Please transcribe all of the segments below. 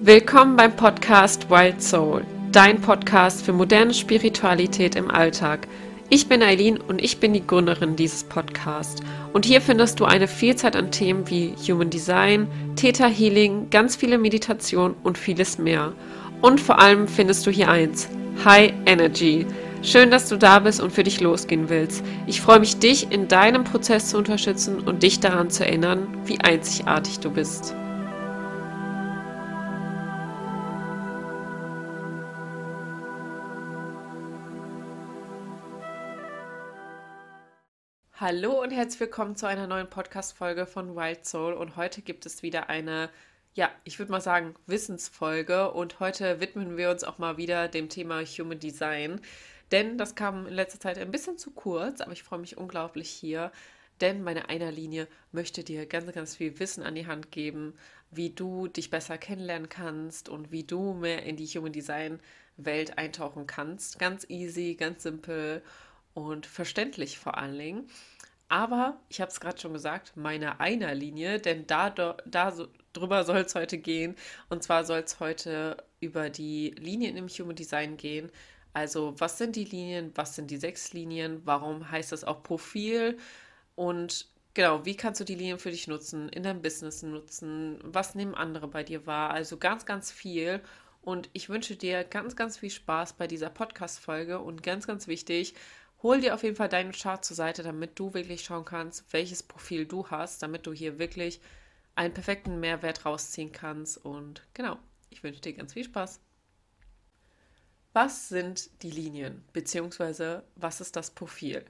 Willkommen beim Podcast Wild Soul, dein Podcast für moderne Spiritualität im Alltag. Ich bin Eileen und ich bin die Gründerin dieses Podcasts. Und hier findest du eine Vielzahl an Themen wie Human Design, Theta Healing, ganz viele Meditation und vieles mehr. Und vor allem findest du hier eins: High Energy. Schön, dass du da bist und für dich losgehen willst. Ich freue mich, dich in deinem Prozess zu unterstützen und dich daran zu erinnern, wie einzigartig du bist. Hallo und herzlich willkommen zu einer neuen Podcast-Folge von Wild Soul. Und heute gibt es wieder eine, ja, ich würde mal sagen, Wissensfolge. Und heute widmen wir uns auch mal wieder dem Thema Human Design. Denn das kam in letzter Zeit ein bisschen zu kurz, aber ich freue mich unglaublich hier. Denn meine Einerlinie möchte dir ganz, ganz viel Wissen an die Hand geben, wie du dich besser kennenlernen kannst und wie du mehr in die Human Design Welt eintauchen kannst. Ganz easy, ganz simpel und verständlich vor allen Dingen. Aber ich habe es gerade schon gesagt, meine Einerlinie, denn da, da so, drüber soll es heute gehen. Und zwar soll es heute über die Linien im Human Design gehen. Also, was sind die Linien? Was sind die sechs Linien? Warum heißt das auch Profil? Und genau, wie kannst du die Linien für dich nutzen, in deinem Business nutzen? Was nehmen andere bei dir wahr? Also ganz, ganz viel. Und ich wünsche dir ganz, ganz viel Spaß bei dieser Podcast-Folge und ganz, ganz wichtig, hol dir auf jeden Fall deinen Chart zur Seite, damit du wirklich schauen kannst, welches Profil du hast, damit du hier wirklich einen perfekten Mehrwert rausziehen kannst. Und genau, ich wünsche dir ganz viel Spaß. Was sind die Linien, beziehungsweise was ist das Profil?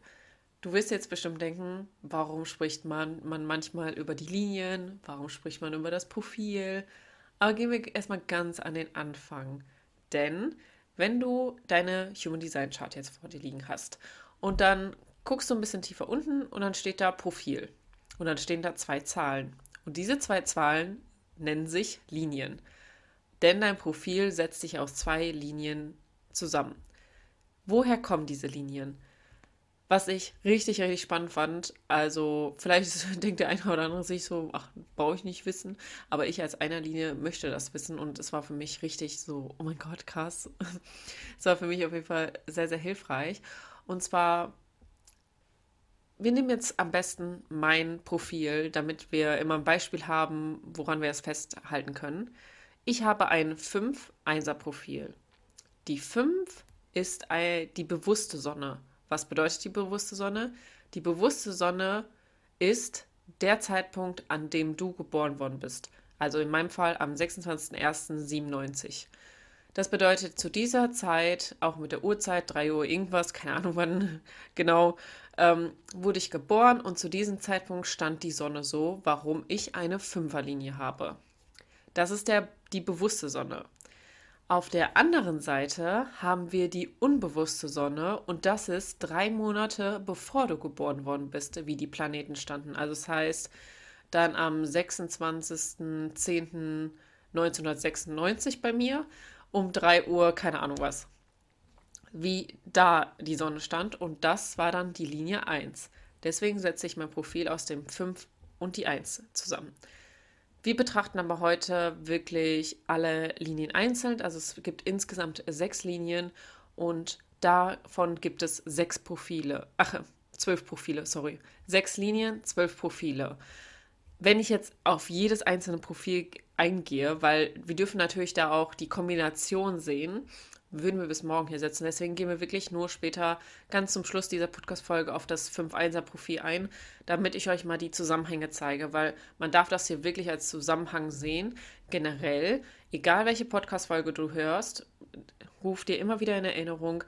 Du wirst jetzt bestimmt denken, warum spricht man, man manchmal über die Linien, warum spricht man über das Profil? Aber gehen wir erstmal ganz an den Anfang. Denn wenn du deine Human Design Chart jetzt vor dir liegen hast und dann guckst du ein bisschen tiefer unten und dann steht da Profil. Und dann stehen da zwei Zahlen. Und diese zwei Zahlen nennen sich Linien. Denn dein Profil setzt sich aus zwei Linien zusammen. Woher kommen diese Linien? Was ich richtig, richtig spannend fand, also vielleicht denkt der eine oder andere sich so, ach, brauche ich nicht wissen, aber ich als einer Linie möchte das wissen und es war für mich richtig so, oh mein Gott, krass. es war für mich auf jeden Fall sehr, sehr hilfreich. Und zwar, wir nehmen jetzt am besten mein Profil, damit wir immer ein Beispiel haben, woran wir es festhalten können. Ich habe ein 5-1er-Profil. Die 5 ist die bewusste Sonne. Was bedeutet die bewusste Sonne? Die bewusste Sonne ist der Zeitpunkt, an dem du geboren worden bist. Also in meinem Fall am 26.01.97. Das bedeutet, zu dieser Zeit, auch mit der Uhrzeit, 3 Uhr irgendwas, keine Ahnung wann genau, ähm, wurde ich geboren und zu diesem Zeitpunkt stand die Sonne so, warum ich eine Fünferlinie habe. Das ist der, die bewusste Sonne. Auf der anderen Seite haben wir die unbewusste Sonne und das ist drei Monate bevor du geboren worden bist, wie die Planeten standen. Also das heißt, dann am 26.10.1996 bei mir um 3 Uhr, keine Ahnung was, wie da die Sonne stand. Und das war dann die Linie 1. Deswegen setze ich mein Profil aus dem 5 und die 1 zusammen. Wir betrachten aber heute wirklich alle Linien einzeln. Also es gibt insgesamt sechs Linien und davon gibt es sechs Profile. Ach, zwölf Profile, sorry. Sechs Linien, zwölf Profile wenn ich jetzt auf jedes einzelne Profil eingehe, weil wir dürfen natürlich da auch die Kombination sehen, würden wir bis morgen hier setzen. Deswegen gehen wir wirklich nur später ganz zum Schluss dieser Podcast-Folge auf das 5-1er-Profil ein, damit ich euch mal die Zusammenhänge zeige, weil man darf das hier wirklich als Zusammenhang sehen. Generell, egal welche Podcast-Folge du hörst, ruf dir immer wieder in Erinnerung,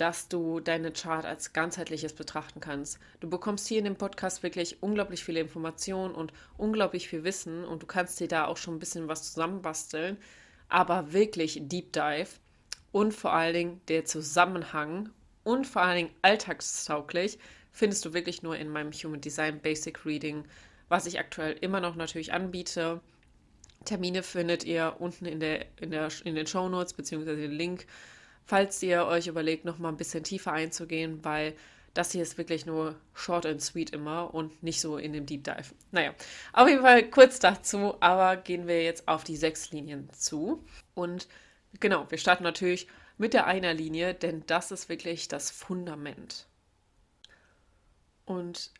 dass du deine Chart als ganzheitliches betrachten kannst. Du bekommst hier in dem Podcast wirklich unglaublich viele Informationen und unglaublich viel Wissen und du kannst dir da auch schon ein bisschen was zusammenbasteln, aber wirklich Deep Dive und vor allen Dingen der Zusammenhang und vor allen Dingen alltagstauglich findest du wirklich nur in meinem Human Design Basic Reading, was ich aktuell immer noch natürlich anbiete. Termine findet ihr unten in, der, in, der, in den Show Notes beziehungsweise den Link falls ihr euch überlegt, noch mal ein bisschen tiefer einzugehen, weil Das hier ist wirklich nur short and sweet immer und nicht so in dem Deep Dive. Naja, auf jeden Fall kurz dazu, aber gehen wir jetzt auf die sechs Linien zu. Und genau, wir starten natürlich mit der Einerlinie, denn das ist wirklich das Fundament. Und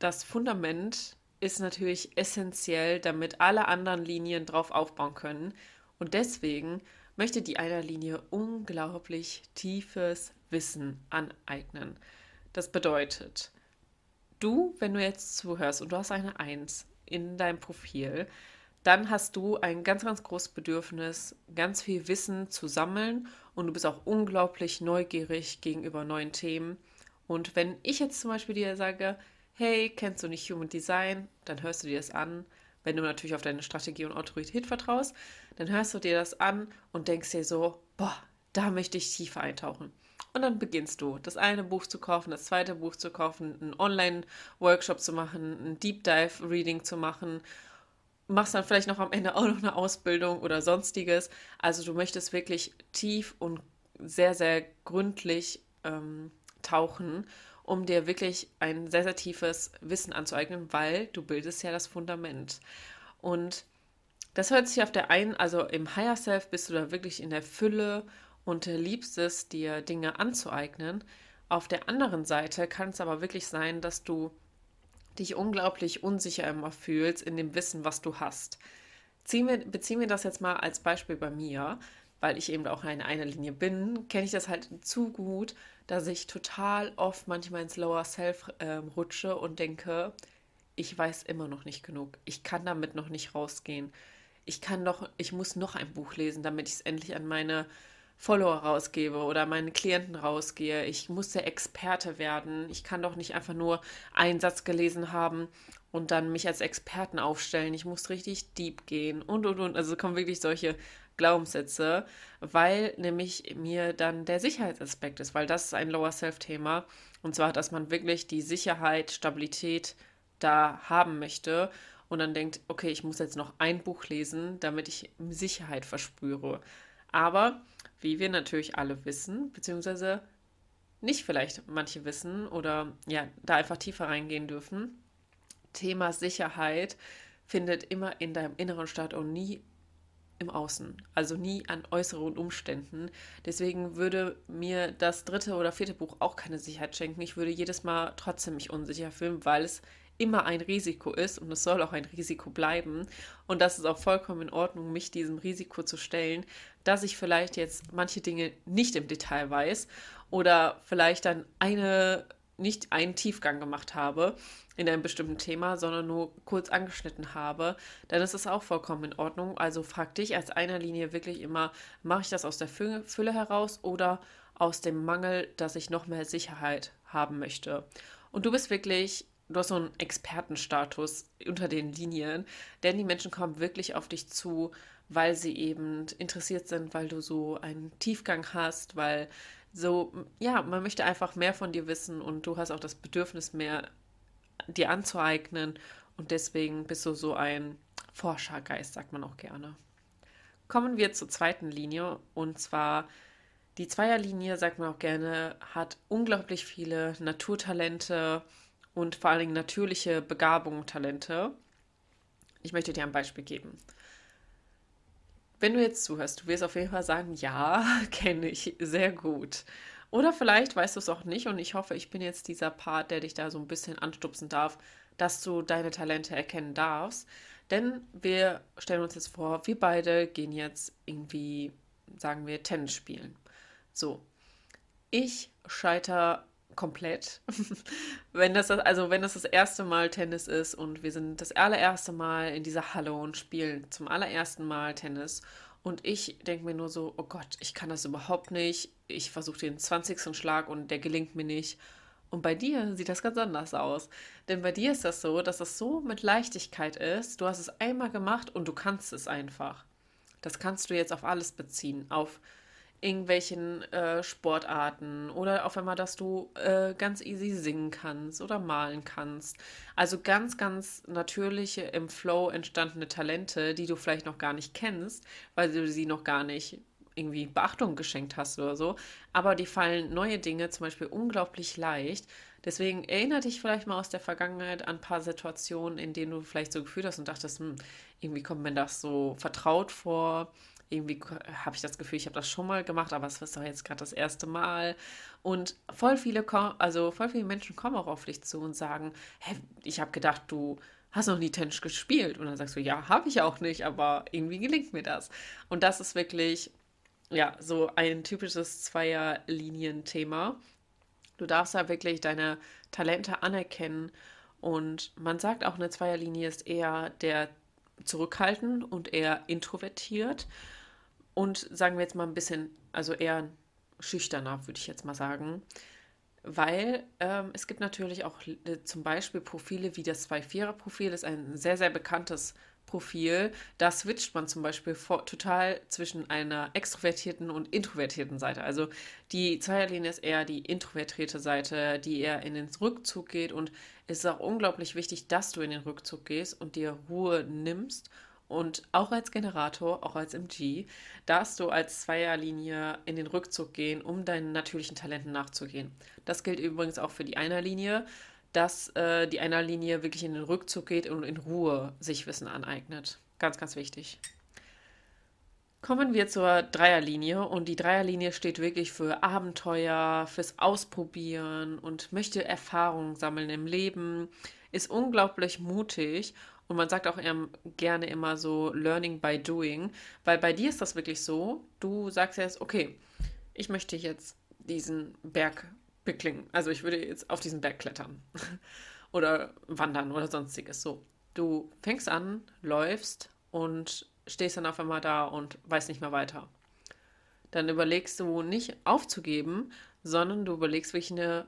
das Fundament ist natürlich essentiell, damit alle anderen Linien drauf aufbauen können. Und deswegen möchte die Einerlinie unglaublich tiefes Wissen aneignen. Das bedeutet, du, wenn du jetzt zuhörst und du hast eine Eins in deinem Profil, dann hast du ein ganz, ganz großes Bedürfnis, ganz viel Wissen zu sammeln und du bist auch unglaublich neugierig gegenüber neuen Themen. Und wenn ich jetzt zum Beispiel dir sage, hey, kennst du nicht Human Design, dann hörst du dir das an. Wenn du natürlich auf deine Strategie und Autorität vertraust, dann hörst du dir das an und denkst dir so, boah, da möchte ich tiefer eintauchen. Und dann beginnst du, das eine Buch zu kaufen, das zweite Buch zu kaufen, einen Online-Workshop zu machen, ein Deep Dive-Reading zu machen, machst dann vielleicht noch am Ende auch noch eine Ausbildung oder sonstiges. Also du möchtest wirklich tief und sehr, sehr gründlich ähm, tauchen, um dir wirklich ein sehr, sehr tiefes Wissen anzueignen, weil du bildest ja das Fundament. Und das hört sich auf der einen, also im Higher Self bist du da wirklich in der Fülle und liebst es, dir Dinge anzueignen. Auf der anderen Seite kann es aber wirklich sein, dass du dich unglaublich unsicher immer fühlst in dem Wissen, was du hast. Wir, beziehen wir das jetzt mal als Beispiel bei mir, weil ich eben auch in einer Linie bin, kenne ich das halt zu gut, dass ich total oft manchmal ins Lower Self äh, rutsche und denke, ich weiß immer noch nicht genug. Ich kann damit noch nicht rausgehen. Ich kann doch, ich muss noch ein Buch lesen, damit ich es endlich an meine Follower rausgebe oder meinen Klienten rausgehe. Ich muss der Experte werden. Ich kann doch nicht einfach nur einen Satz gelesen haben und dann mich als Experten aufstellen. Ich muss richtig deep gehen und und und. Also kommen wirklich solche Glaubenssätze, weil nämlich mir dann der Sicherheitsaspekt ist, weil das ist ein Lower Self-Thema. Und zwar, dass man wirklich die Sicherheit, Stabilität da haben möchte und dann denkt, okay, ich muss jetzt noch ein Buch lesen, damit ich Sicherheit verspüre. Aber wie wir natürlich alle wissen, beziehungsweise nicht vielleicht manche wissen oder ja, da einfach tiefer reingehen dürfen. Thema Sicherheit findet immer in deinem Inneren statt und nie im Außen, also nie an äußeren Umständen. Deswegen würde mir das dritte oder vierte Buch auch keine Sicherheit schenken. Ich würde jedes Mal trotzdem mich unsicher fühlen, weil es immer ein Risiko ist und es soll auch ein Risiko bleiben. Und das ist auch vollkommen in Ordnung, mich diesem Risiko zu stellen, dass ich vielleicht jetzt manche Dinge nicht im Detail weiß oder vielleicht dann eine nicht einen Tiefgang gemacht habe in einem bestimmten Thema, sondern nur kurz angeschnitten habe, dann ist es auch vollkommen in Ordnung. Also frag dich als einer Linie wirklich immer, mache ich das aus der Fülle heraus oder aus dem Mangel, dass ich noch mehr Sicherheit haben möchte. Und du bist wirklich du hast so einen Expertenstatus unter den Linien, denn die Menschen kommen wirklich auf dich zu, weil sie eben interessiert sind, weil du so einen Tiefgang hast, weil so, ja, man möchte einfach mehr von dir wissen und du hast auch das Bedürfnis, mehr dir anzueignen und deswegen bist du so ein Forschergeist, sagt man auch gerne. Kommen wir zur zweiten Linie und zwar die Zweierlinie, sagt man auch gerne, hat unglaublich viele Naturtalente, und vor allen Dingen natürliche Begabungen, Talente. Ich möchte dir ein Beispiel geben. Wenn du jetzt zuhörst, du wirst auf jeden Fall sagen, ja, kenne ich sehr gut. Oder vielleicht weißt du es auch nicht und ich hoffe, ich bin jetzt dieser Part, der dich da so ein bisschen anstupsen darf, dass du deine Talente erkennen darfst. Denn wir stellen uns jetzt vor, wir beide gehen jetzt irgendwie, sagen wir, Tennis spielen. So, ich scheitere komplett. wenn das, also wenn das das erste Mal Tennis ist und wir sind das allererste Mal in dieser Halle und spielen zum allerersten Mal Tennis und ich denke mir nur so, oh Gott, ich kann das überhaupt nicht. Ich versuche den 20. Schlag und der gelingt mir nicht. Und bei dir sieht das ganz anders aus. Denn bei dir ist das so, dass es so mit Leichtigkeit ist. Du hast es einmal gemacht und du kannst es einfach. Das kannst du jetzt auf alles beziehen. Auf irgendwelchen äh, Sportarten oder auf einmal, dass du äh, ganz easy singen kannst oder malen kannst. Also ganz, ganz natürliche im Flow entstandene Talente, die du vielleicht noch gar nicht kennst, weil du sie noch gar nicht irgendwie Beachtung geschenkt hast oder so. Aber die fallen neue Dinge zum Beispiel unglaublich leicht. Deswegen erinnere dich vielleicht mal aus der Vergangenheit an ein paar Situationen, in denen du vielleicht so gefühlt hast und dachtest, hm, irgendwie kommt mir das so vertraut vor. Irgendwie habe ich das Gefühl, ich habe das schon mal gemacht, aber es ist doch jetzt gerade das erste Mal. Und voll viele, also voll viele Menschen kommen auch auf dich zu und sagen, hey, ich habe gedacht, du hast noch nie Tennis gespielt? Und dann sagst du, ja, habe ich auch nicht, aber irgendwie gelingt mir das. Und das ist wirklich, ja, so ein typisches Zweierlinien-Thema. Du darfst da wirklich deine Talente anerkennen. Und man sagt auch, eine Zweierlinie ist eher der zurückhaltend und eher introvertiert. Und sagen wir jetzt mal ein bisschen, also eher schüchterner, würde ich jetzt mal sagen weil ähm, es gibt natürlich auch äh, zum Beispiel Profile wie das 2-4er-Profil, ist ein sehr, sehr bekanntes Profil. Da switcht man zum Beispiel vor, total zwischen einer extrovertierten und introvertierten Seite. Also die Zweierlinie ist eher die introvertierte Seite, die eher in den Rückzug geht und es ist auch unglaublich wichtig, dass du in den Rückzug gehst und dir Ruhe nimmst und auch als Generator, auch als MG, darfst du als Zweierlinie in den Rückzug gehen, um deinen natürlichen Talenten nachzugehen. Das gilt übrigens auch für die Einerlinie, dass äh, die Einerlinie wirklich in den Rückzug geht und in Ruhe sich Wissen aneignet. Ganz, ganz wichtig. Kommen wir zur Dreierlinie und die Dreierlinie steht wirklich für Abenteuer, fürs Ausprobieren und möchte Erfahrungen sammeln im Leben, ist unglaublich mutig und man sagt auch gerne immer so Learning by Doing, weil bei dir ist das wirklich so, du sagst jetzt, okay, ich möchte jetzt diesen Berg beklingen. Also ich würde jetzt auf diesen Berg klettern oder wandern oder sonstiges. So, du fängst an, läufst und stehst dann auf einmal da und weißt nicht mehr weiter. Dann überlegst du nicht aufzugeben, sondern du überlegst wirklich eine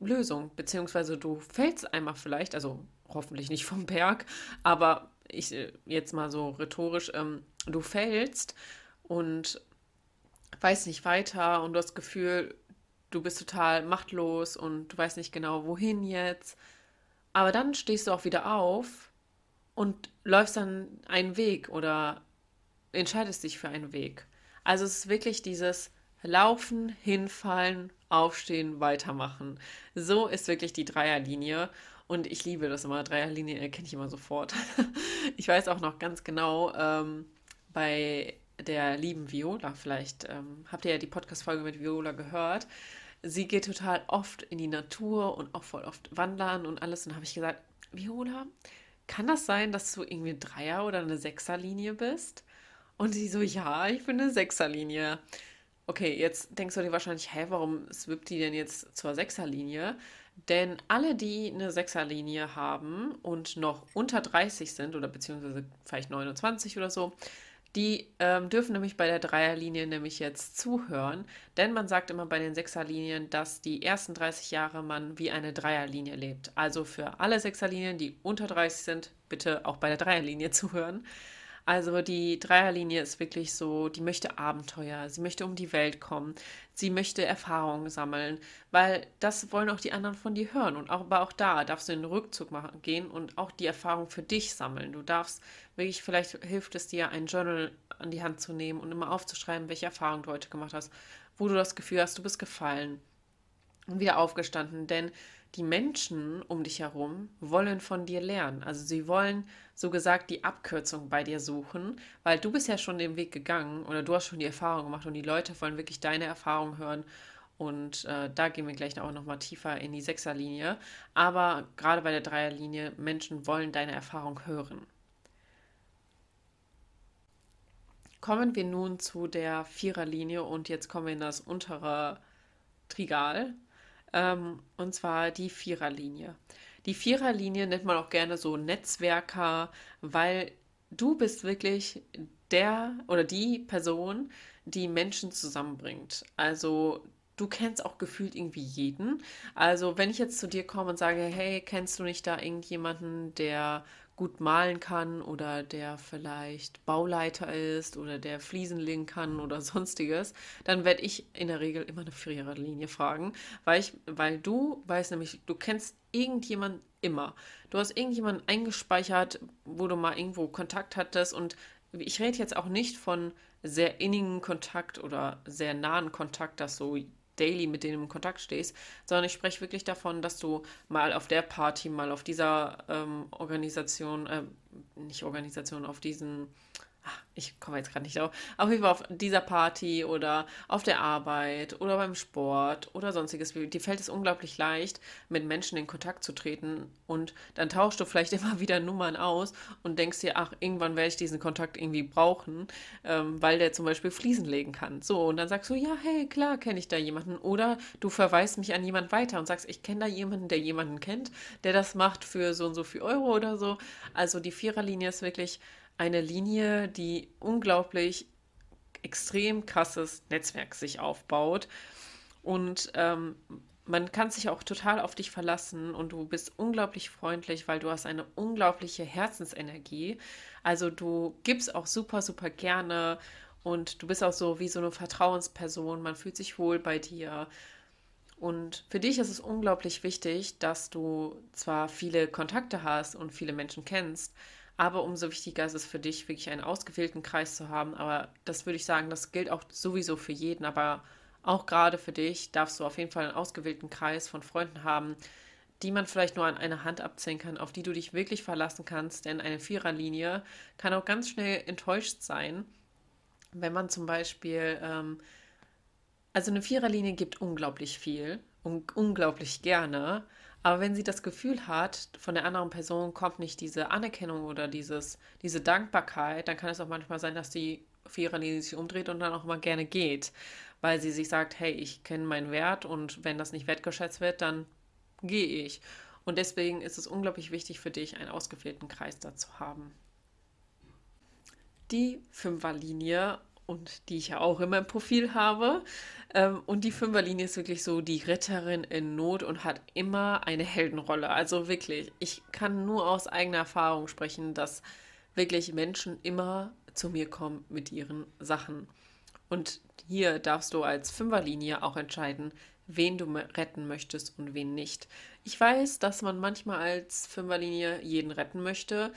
Lösung, beziehungsweise du fällst einmal vielleicht, also hoffentlich nicht vom Berg, aber ich äh, jetzt mal so rhetorisch, ähm, du fällst und weißt nicht weiter und du hast das Gefühl, du bist total machtlos und du weißt nicht genau, wohin jetzt. Aber dann stehst du auch wieder auf und läufst dann einen Weg oder entscheidest dich für einen Weg. Also es ist wirklich dieses Laufen, hinfallen, aufstehen, weitermachen. So ist wirklich die Dreierlinie. Und ich liebe das immer. Dreierlinie erkenne ich immer sofort. ich weiß auch noch ganz genau, ähm, bei der lieben Viola, vielleicht ähm, habt ihr ja die Podcast-Folge mit Viola gehört. Sie geht total oft in die Natur und auch voll oft wandern und alles. Und habe ich gesagt, Viola, kann das sein, dass du irgendwie eine Dreier- oder eine Sechserlinie bist? Und sie so, ja, ich bin eine Sechserlinie. Okay, jetzt denkst du dir wahrscheinlich, hä, warum swippt die denn jetzt zur Sechserlinie? Denn alle, die eine Sechserlinie haben und noch unter 30 sind oder beziehungsweise vielleicht 29 oder so, die ähm, dürfen nämlich bei der Dreierlinie nämlich jetzt zuhören, denn man sagt immer bei den Sechserlinien, dass die ersten 30 Jahre man wie eine Dreierlinie lebt. Also für alle Sechserlinien, die unter 30 sind, bitte auch bei der Dreierlinie zuhören. Also die Dreierlinie ist wirklich so, die möchte Abenteuer, sie möchte um die Welt kommen, sie möchte Erfahrungen sammeln, weil das wollen auch die anderen von dir hören. Und auch, aber auch da darfst du in den Rückzug machen, gehen und auch die Erfahrung für dich sammeln. Du darfst wirklich, vielleicht hilft es dir, ein Journal an die Hand zu nehmen und immer aufzuschreiben, welche Erfahrungen du heute gemacht hast, wo du das Gefühl hast, du bist gefallen und wieder aufgestanden. Denn die Menschen um dich herum wollen von dir lernen. Also sie wollen so gesagt die Abkürzung bei dir suchen, weil du bist ja schon den Weg gegangen oder du hast schon die Erfahrung gemacht und die Leute wollen wirklich deine Erfahrung hören. Und äh, da gehen wir gleich auch nochmal tiefer in die Sechserlinie. Aber gerade bei der Dreierlinie, Menschen wollen deine Erfahrung hören. Kommen wir nun zu der Viererlinie und jetzt kommen wir in das untere Trigal. Ähm, und zwar die Viererlinie. Die Viererlinie nennt man auch gerne so Netzwerker, weil du bist wirklich der oder die Person, die Menschen zusammenbringt. Also du kennst auch gefühlt irgendwie jeden. Also wenn ich jetzt zu dir komme und sage, hey, kennst du nicht da irgendjemanden, der gut malen kann oder der vielleicht Bauleiter ist oder der Fliesen legen kann oder sonstiges, dann werde ich in der Regel immer eine Viererlinie fragen, weil ich, weil du weißt nämlich, du kennst irgendjemand immer. Du hast irgendjemanden eingespeichert, wo du mal irgendwo Kontakt hattest und ich rede jetzt auch nicht von sehr innigen Kontakt oder sehr nahen Kontakt, dass du daily mit denen in Kontakt stehst, sondern ich spreche wirklich davon, dass du mal auf der Party, mal auf dieser ähm, Organisation, äh, nicht Organisation, auf diesen ich komme jetzt gerade nicht drauf, auf jeden Fall auf dieser Party oder auf der Arbeit oder beim Sport oder sonstiges. Dir fällt es unglaublich leicht, mit Menschen in Kontakt zu treten und dann tauschst du vielleicht immer wieder Nummern aus und denkst dir, ach, irgendwann werde ich diesen Kontakt irgendwie brauchen, ähm, weil der zum Beispiel Fliesen legen kann. So, und dann sagst du, ja, hey, klar, kenne ich da jemanden. Oder du verweist mich an jemand weiter und sagst, ich kenne da jemanden, der jemanden kennt, der das macht für so und so viel Euro oder so. Also die Viererlinie ist wirklich eine Linie, die unglaublich extrem krasses Netzwerk sich aufbaut. Und ähm, man kann sich auch total auf dich verlassen und du bist unglaublich freundlich, weil du hast eine unglaubliche Herzensenergie. Also du gibst auch super, super gerne und du bist auch so wie so eine Vertrauensperson. Man fühlt sich wohl bei dir. Und für dich ist es unglaublich wichtig, dass du zwar viele Kontakte hast und viele Menschen kennst, aber umso wichtiger ist es für dich, wirklich einen ausgewählten Kreis zu haben. Aber das würde ich sagen, das gilt auch sowieso für jeden. Aber auch gerade für dich darfst du auf jeden Fall einen ausgewählten Kreis von Freunden haben, die man vielleicht nur an einer Hand abzählen kann, auf die du dich wirklich verlassen kannst. Denn eine Viererlinie kann auch ganz schnell enttäuscht sein, wenn man zum Beispiel, ähm, also eine Viererlinie gibt unglaublich viel und unglaublich gerne. Aber wenn sie das Gefühl hat, von der anderen Person kommt nicht diese Anerkennung oder dieses, diese Dankbarkeit, dann kann es auch manchmal sein, dass die Viererlinie sich umdreht und dann auch mal gerne geht, weil sie sich sagt, hey, ich kenne meinen Wert und wenn das nicht wertgeschätzt wird, dann gehe ich. Und deswegen ist es unglaublich wichtig für dich, einen ausgewählten Kreis dazu haben. Die Fünferlinie und die ich ja auch in meinem Profil habe. Ähm, und die Fünferlinie ist wirklich so die Retterin in Not und hat immer eine Heldenrolle. Also wirklich, ich kann nur aus eigener Erfahrung sprechen, dass wirklich Menschen immer zu mir kommen mit ihren Sachen. Und hier darfst du als Fünferlinie auch entscheiden, wen du retten möchtest und wen nicht. Ich weiß, dass man manchmal als Fünferlinie jeden retten möchte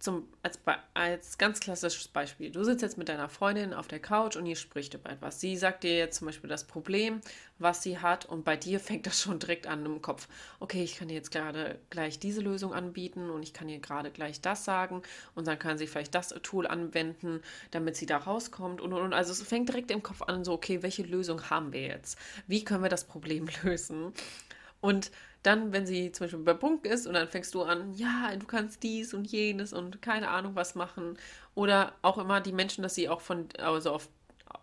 zum, als, als ganz klassisches Beispiel, du sitzt jetzt mit deiner Freundin auf der Couch und ihr spricht über etwas. Sie sagt dir jetzt zum Beispiel das Problem, was sie hat und bei dir fängt das schon direkt an im Kopf. Okay, ich kann dir jetzt gerade gleich diese Lösung anbieten und ich kann ihr gerade gleich das sagen und dann kann sie vielleicht das Tool anwenden, damit sie da rauskommt und, und, und. Also es fängt direkt im Kopf an, so, okay, welche Lösung haben wir jetzt? Wie können wir das Problem lösen? Und dann, wenn sie zum Beispiel bei Punkt ist und dann fängst du an, ja, du kannst dies und jenes und keine Ahnung was machen. Oder auch immer die Menschen, dass sie auch von, also auf,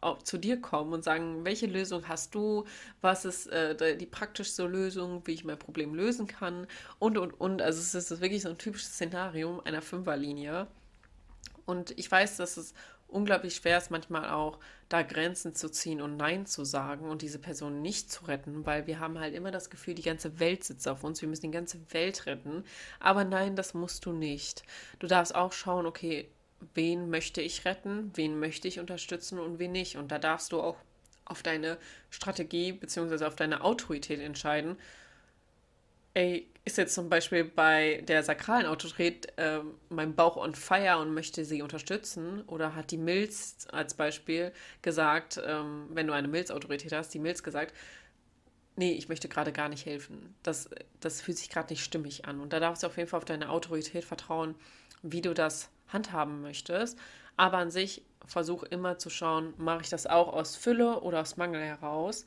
auf zu dir kommen und sagen, welche Lösung hast du, was ist äh, die praktischste Lösung, wie ich mein Problem lösen kann und, und, und. Also es ist wirklich so ein typisches Szenario einer Fünferlinie. Und ich weiß, dass es unglaublich schwer ist manchmal auch, da Grenzen zu ziehen und Nein zu sagen und diese Person nicht zu retten, weil wir haben halt immer das Gefühl, die ganze Welt sitzt auf uns, wir müssen die ganze Welt retten. Aber nein, das musst du nicht. Du darfst auch schauen, okay, wen möchte ich retten, wen möchte ich unterstützen und wen nicht. Und da darfst du auch auf deine Strategie bzw. auf deine Autorität entscheiden ey, ist jetzt zum Beispiel bei der sakralen Autorität äh, mein Bauch on fire und möchte sie unterstützen? Oder hat die Milz als Beispiel gesagt, ähm, wenn du eine Milzautorität hast, die Milz gesagt, nee, ich möchte gerade gar nicht helfen. Das, das fühlt sich gerade nicht stimmig an. Und da darfst du auf jeden Fall auf deine Autorität vertrauen, wie du das handhaben möchtest. Aber an sich versuch immer zu schauen, mache ich das auch aus Fülle oder aus Mangel heraus.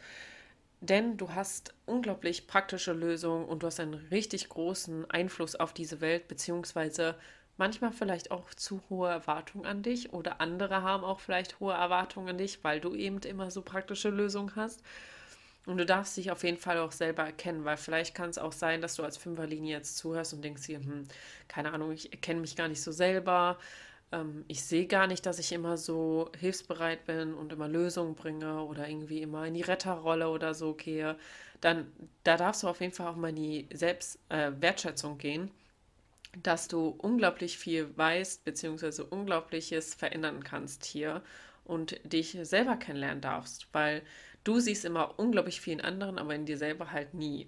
Denn du hast unglaublich praktische Lösungen und du hast einen richtig großen Einfluss auf diese Welt, beziehungsweise manchmal vielleicht auch zu hohe Erwartungen an dich oder andere haben auch vielleicht hohe Erwartungen an dich, weil du eben immer so praktische Lösungen hast. Und du darfst dich auf jeden Fall auch selber erkennen, weil vielleicht kann es auch sein, dass du als Fünferlinie jetzt zuhörst und denkst dir, hm, keine Ahnung, ich erkenne mich gar nicht so selber ähm, ich sehe gar nicht, dass ich immer so hilfsbereit bin und immer Lösungen bringe oder irgendwie immer in die Retterrolle oder so gehe, dann da darfst du auf jeden Fall auch mal in die Selbstwertschätzung äh, gehen, dass du unglaublich viel weißt, beziehungsweise Unglaubliches verändern kannst hier und dich selber kennenlernen darfst, weil du siehst immer unglaublich viel in anderen, aber in dir selber halt nie.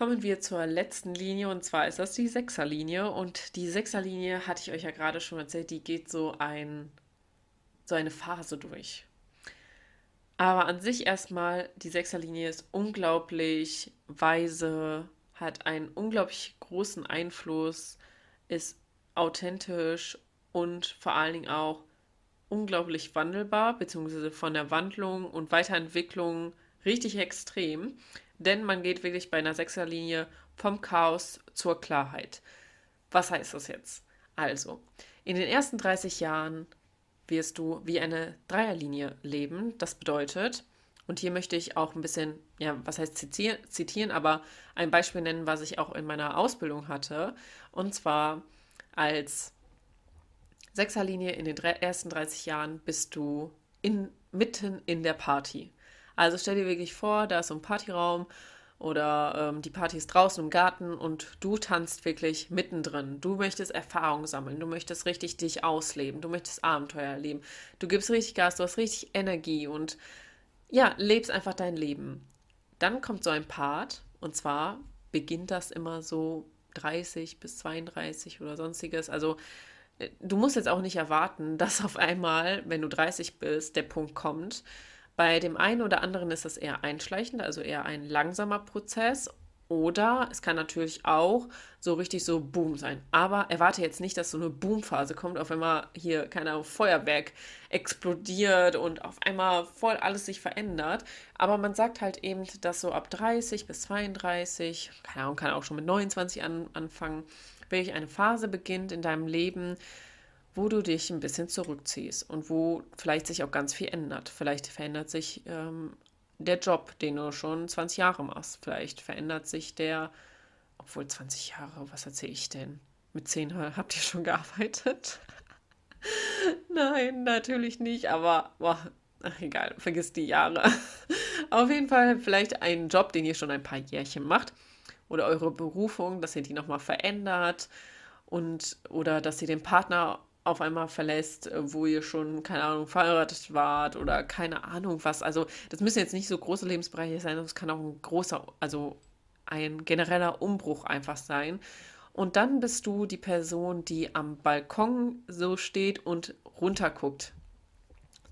Kommen wir zur letzten Linie und zwar ist das die Sechserlinie. Und die Sechserlinie hatte ich euch ja gerade schon erzählt, die geht so ein so eine Phase durch. Aber an sich erstmal, die Sechserlinie ist unglaublich weise, hat einen unglaublich großen Einfluss, ist authentisch und vor allen Dingen auch unglaublich wandelbar, beziehungsweise von der Wandlung und Weiterentwicklung richtig extrem. Denn man geht wirklich bei einer Sechserlinie vom Chaos zur Klarheit. Was heißt das jetzt? Also, in den ersten 30 Jahren wirst du wie eine Dreierlinie leben. Das bedeutet, und hier möchte ich auch ein bisschen, ja, was heißt zitieren, zitieren, aber ein Beispiel nennen, was ich auch in meiner Ausbildung hatte. Und zwar als Sechserlinie in den ersten 30 Jahren bist du in, mitten in der Party. Also stell dir wirklich vor, da ist so ein Partyraum oder ähm, die Party ist draußen im Garten und du tanzt wirklich mittendrin. Du möchtest Erfahrung sammeln, du möchtest richtig dich ausleben, du möchtest Abenteuer erleben. Du gibst richtig Gas, du hast richtig Energie und ja, lebst einfach dein Leben. Dann kommt so ein Part und zwar beginnt das immer so 30 bis 32 oder sonstiges. Also äh, du musst jetzt auch nicht erwarten, dass auf einmal, wenn du 30 bist, der Punkt kommt, bei dem einen oder anderen ist das eher einschleichend, also eher ein langsamer Prozess. Oder es kann natürlich auch so richtig so Boom sein. Aber erwarte jetzt nicht, dass so eine Boom-Phase kommt, auf einmal hier, keine Ahnung, Feuerwerk explodiert und auf einmal voll alles sich verändert. Aber man sagt halt eben, dass so ab 30 bis 32, keine Ahnung, kann auch schon mit 29 an, anfangen, wirklich eine Phase beginnt in deinem Leben, wo du dich ein bisschen zurückziehst und wo vielleicht sich auch ganz viel ändert. Vielleicht verändert sich ähm, der Job, den du schon 20 Jahre machst. Vielleicht verändert sich der, obwohl 20 Jahre, was erzähle ich denn? Mit 10 habt ihr schon gearbeitet? Nein, natürlich nicht, aber boah, egal, vergiss die Jahre. Auf jeden Fall vielleicht einen Job, den ihr schon ein paar Jährchen macht oder eure Berufung, dass ihr die nochmal verändert und oder dass ihr den Partner auf einmal verlässt, äh, wo ihr schon, keine Ahnung, verheiratet wart oder keine Ahnung was. Also das müssen jetzt nicht so große Lebensbereiche sein, das kann auch ein großer, also ein genereller Umbruch einfach sein. Und dann bist du die Person, die am Balkon so steht und runterguckt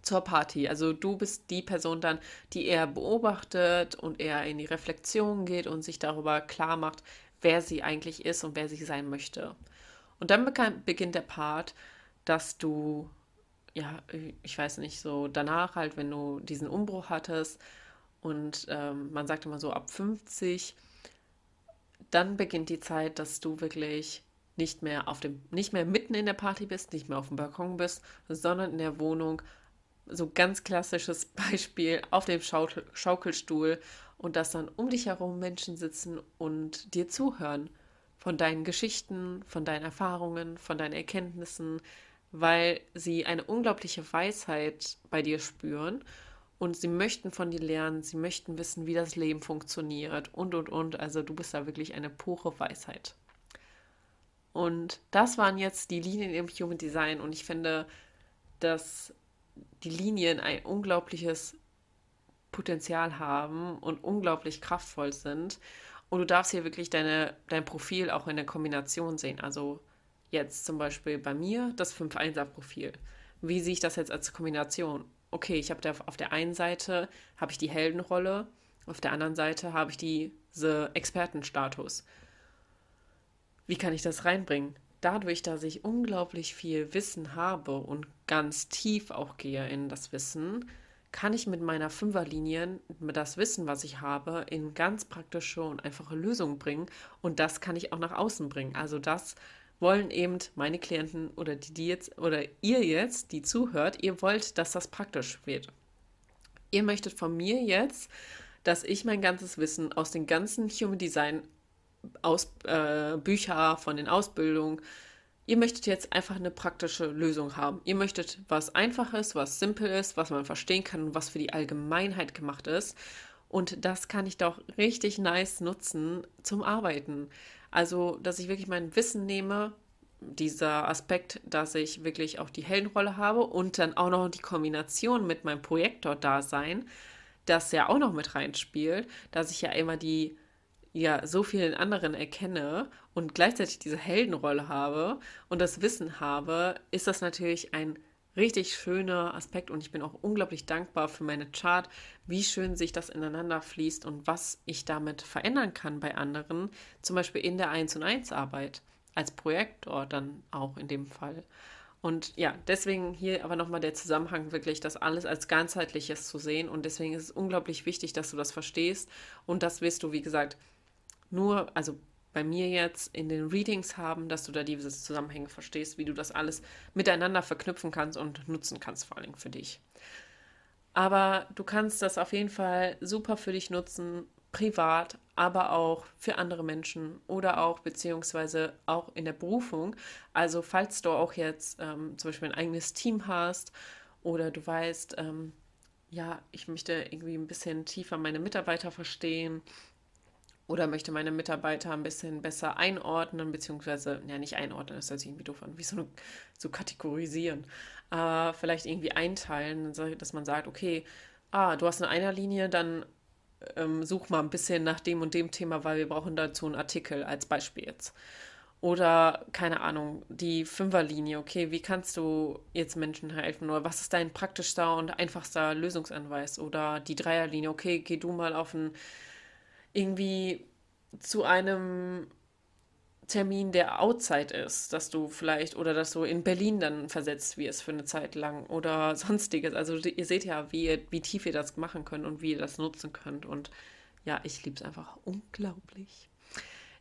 zur Party. Also du bist die Person dann, die eher beobachtet und eher in die Reflexion geht und sich darüber klar macht, wer sie eigentlich ist und wer sie sein möchte. Und dann beginnt der Part, dass du, ja, ich weiß nicht, so danach halt, wenn du diesen Umbruch hattest und ähm, man sagt immer so ab 50, dann beginnt die Zeit, dass du wirklich nicht mehr auf dem, nicht mehr mitten in der Party bist, nicht mehr auf dem Balkon bist, sondern in der Wohnung. So ganz klassisches Beispiel auf dem Schaukel, Schaukelstuhl und dass dann um dich herum Menschen sitzen und dir zuhören von deinen Geschichten, von deinen Erfahrungen, von deinen Erkenntnissen, weil sie eine unglaubliche Weisheit bei dir spüren und sie möchten von dir lernen, sie möchten wissen, wie das Leben funktioniert und, und, und. Also du bist da wirklich eine pure Weisheit. Und das waren jetzt die Linien im Human Design und ich finde, dass die Linien ein unglaubliches Potenzial haben und unglaublich kraftvoll sind. Und du darfst hier wirklich deine, dein Profil auch in der Kombination sehen. Also jetzt zum Beispiel bei mir das 5-1er-Profil. Wie sehe ich das jetzt als Kombination? Okay, ich habe auf der einen Seite habe ich die Heldenrolle, auf der anderen Seite habe ich diese Expertenstatus. Wie kann ich das reinbringen? Dadurch, dass ich unglaublich viel Wissen habe und ganz tief auch gehe in das Wissen, kann ich mit meiner Fünferlinie das Wissen, was ich habe, in ganz praktische und einfache Lösungen bringen. Und das kann ich auch nach außen bringen. Also das wollen eben meine Klienten oder die, die jetzt oder ihr jetzt, die zuhört, ihr wollt, dass das praktisch wird. Ihr möchtet von mir jetzt, dass ich mein ganzes Wissen aus den ganzen Human Design aus, äh, Bücher, von den Ausbildungen, ihr möchtet jetzt einfach eine praktische Lösung haben. Ihr möchtet was Einfaches, was simpel ist, was man verstehen kann und was für die Allgemeinheit gemacht ist. Und das kann ich doch richtig nice nutzen zum Arbeiten. Also, dass ich wirklich mein Wissen nehme, dieser Aspekt, dass ich wirklich auch die Heldenrolle habe und dann auch noch die Kombination mit meinem Projektor-Dasein, das ja auch noch mit reinspielt, dass ich ja immer die, ja so vielen anderen erkenne und gleichzeitig diese Heldenrolle habe und das Wissen habe, ist das natürlich ein richtig schöner Aspekt und ich bin auch unglaublich dankbar für meine Chart, wie schön sich das ineinander fließt und was ich damit verändern kann bei anderen, zum Beispiel in der 1 und 1 Arbeit, als Projektor dann auch in dem Fall. Und ja, deswegen hier aber nochmal der Zusammenhang wirklich, das alles als ganzheitliches zu sehen. Und deswegen ist es unglaublich wichtig, dass du das verstehst. Und das wirst du, wie gesagt, nur, also bei mir jetzt in den Readings haben, dass du da diese Zusammenhänge verstehst, wie du das alles miteinander verknüpfen kannst und nutzen kannst, vor allem für dich. Aber du kannst das auf jeden Fall super für dich nutzen, privat, aber auch für andere Menschen oder auch beziehungsweise auch in der Berufung. Also falls du auch jetzt ähm, zum Beispiel ein eigenes Team hast oder du weißt, ähm, ja, ich möchte irgendwie ein bisschen tiefer meine Mitarbeiter verstehen oder möchte meine Mitarbeiter ein bisschen besser einordnen, beziehungsweise, ja, nicht einordnen, das hört sich irgendwie doof an, wie so, so kategorisieren, aber vielleicht irgendwie einteilen, dass man sagt, okay, ah, du hast eine Einerlinie, dann ähm, such mal ein bisschen nach dem und dem Thema, weil wir brauchen dazu einen Artikel als Beispiel jetzt. Oder, keine Ahnung, die Fünferlinie, okay, wie kannst du jetzt Menschen helfen? Oder was ist dein praktischster und einfachster Lösungsanweis? Oder die Dreierlinie, okay, geh du mal auf ein irgendwie zu einem Termin, der outside ist, dass du vielleicht oder dass du in Berlin dann versetzt wirst für eine Zeit lang oder sonstiges. Also ihr seht ja, wie, wie tief ihr das machen könnt und wie ihr das nutzen könnt. Und ja, ich liebe es einfach unglaublich.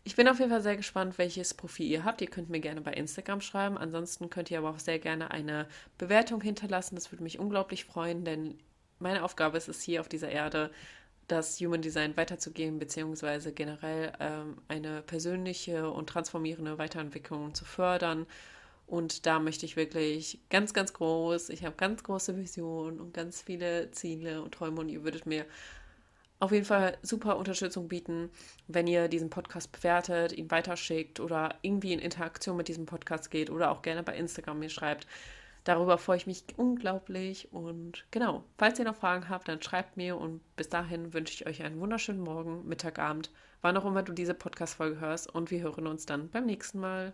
Ich bin auf jeden Fall sehr gespannt, welches Profil ihr habt. Ihr könnt mir gerne bei Instagram schreiben. Ansonsten könnt ihr aber auch sehr gerne eine Bewertung hinterlassen. Das würde mich unglaublich freuen, denn meine Aufgabe ist es hier auf dieser Erde, das Human Design weiterzugeben, beziehungsweise generell ähm, eine persönliche und transformierende Weiterentwicklung zu fördern. Und da möchte ich wirklich ganz, ganz groß, ich habe ganz große Visionen und ganz viele Ziele und Träume und ihr würdet mir auf jeden Fall super Unterstützung bieten, wenn ihr diesen Podcast bewertet, ihn weiterschickt oder irgendwie in Interaktion mit diesem Podcast geht oder auch gerne bei Instagram mir schreibt. Darüber freue ich mich unglaublich. Und genau, falls ihr noch Fragen habt, dann schreibt mir. Und bis dahin wünsche ich euch einen wunderschönen Morgen, Mittag, Abend, wann auch immer du diese Podcast-Folge hörst. Und wir hören uns dann beim nächsten Mal.